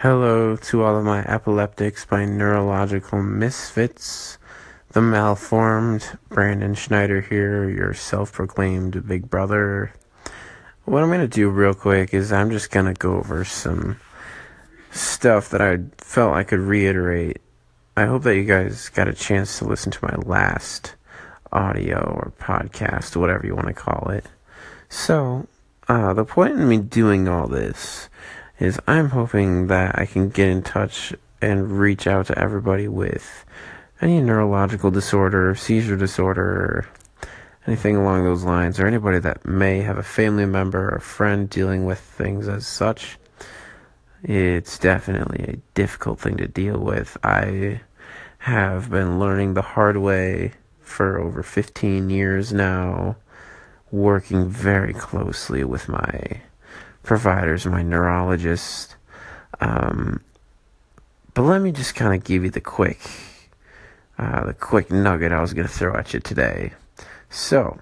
Hello to all of my epileptics, my neurological misfits, the malformed. Brandon Schneider here, your self proclaimed big brother. What I'm going to do real quick is I'm just going to go over some stuff that I felt I could reiterate. I hope that you guys got a chance to listen to my last audio or podcast, whatever you want to call it. So, uh, the point in me doing all this is I'm hoping that I can get in touch and reach out to everybody with any neurological disorder, seizure disorder, anything along those lines, or anybody that may have a family member or friend dealing with things as such. It's definitely a difficult thing to deal with. I have been learning the hard way for over 15 years now, working very closely with my providers, my neurologist. Um, but let me just kind of give you the quick, uh, the quick nugget I was going to throw at you today. So,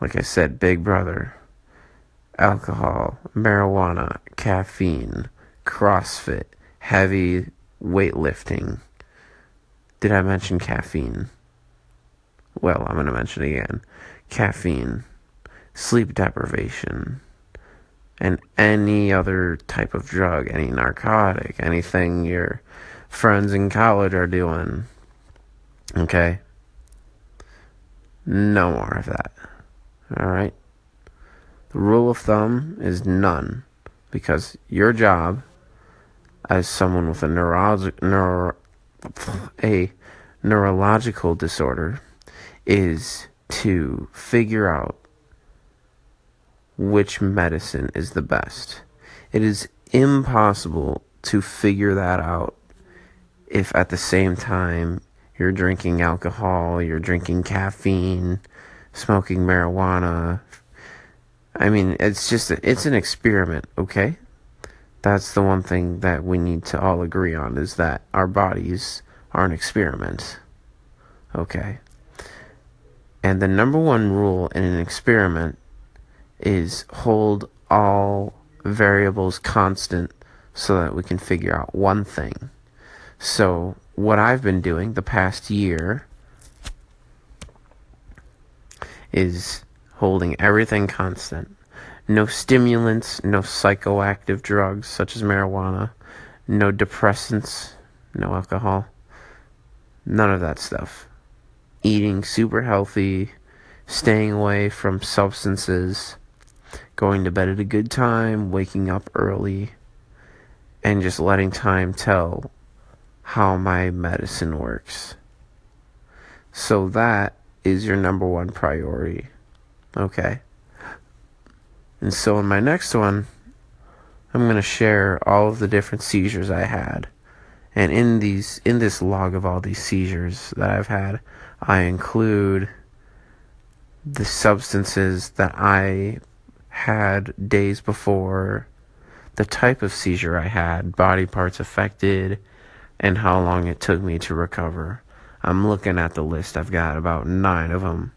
like I said, Big Brother, alcohol, marijuana, caffeine, CrossFit, heavy weightlifting. Did I mention caffeine? Well, I'm going to mention again. Caffeine, sleep deprivation, and any other type of drug, any narcotic, anything your friends in college are doing. Okay? No more of that. Alright? The rule of thumb is none. Because your job as someone with a neuro, a neurological disorder is to figure out which medicine is the best. It is impossible to figure that out if at the same time you're drinking alcohol, you're drinking caffeine, smoking marijuana. I mean, it's just it's an experiment, okay? That's the one thing that we need to all agree on is that our bodies are an experiment. Okay? And the number one rule in an experiment is hold all variables constant so that we can figure out one thing. So, what I've been doing the past year is holding everything constant. No stimulants, no psychoactive drugs such as marijuana, no depressants, no alcohol, none of that stuff. Eating super healthy, staying away from substances going to bed at a good time, waking up early, and just letting time tell how my medicine works. So that is your number one priority. Okay. And so in my next one, I'm going to share all of the different seizures I had. And in these in this log of all these seizures that I've had, I include the substances that I had days before, the type of seizure I had, body parts affected, and how long it took me to recover. I'm looking at the list. I've got about 9 of them.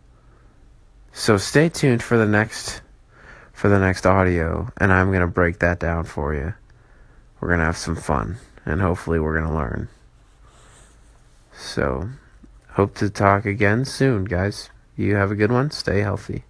So stay tuned for the next for the next audio and I'm going to break that down for you. We're going to have some fun and hopefully we're going to learn. So, hope to talk again soon, guys. You have a good one. Stay healthy.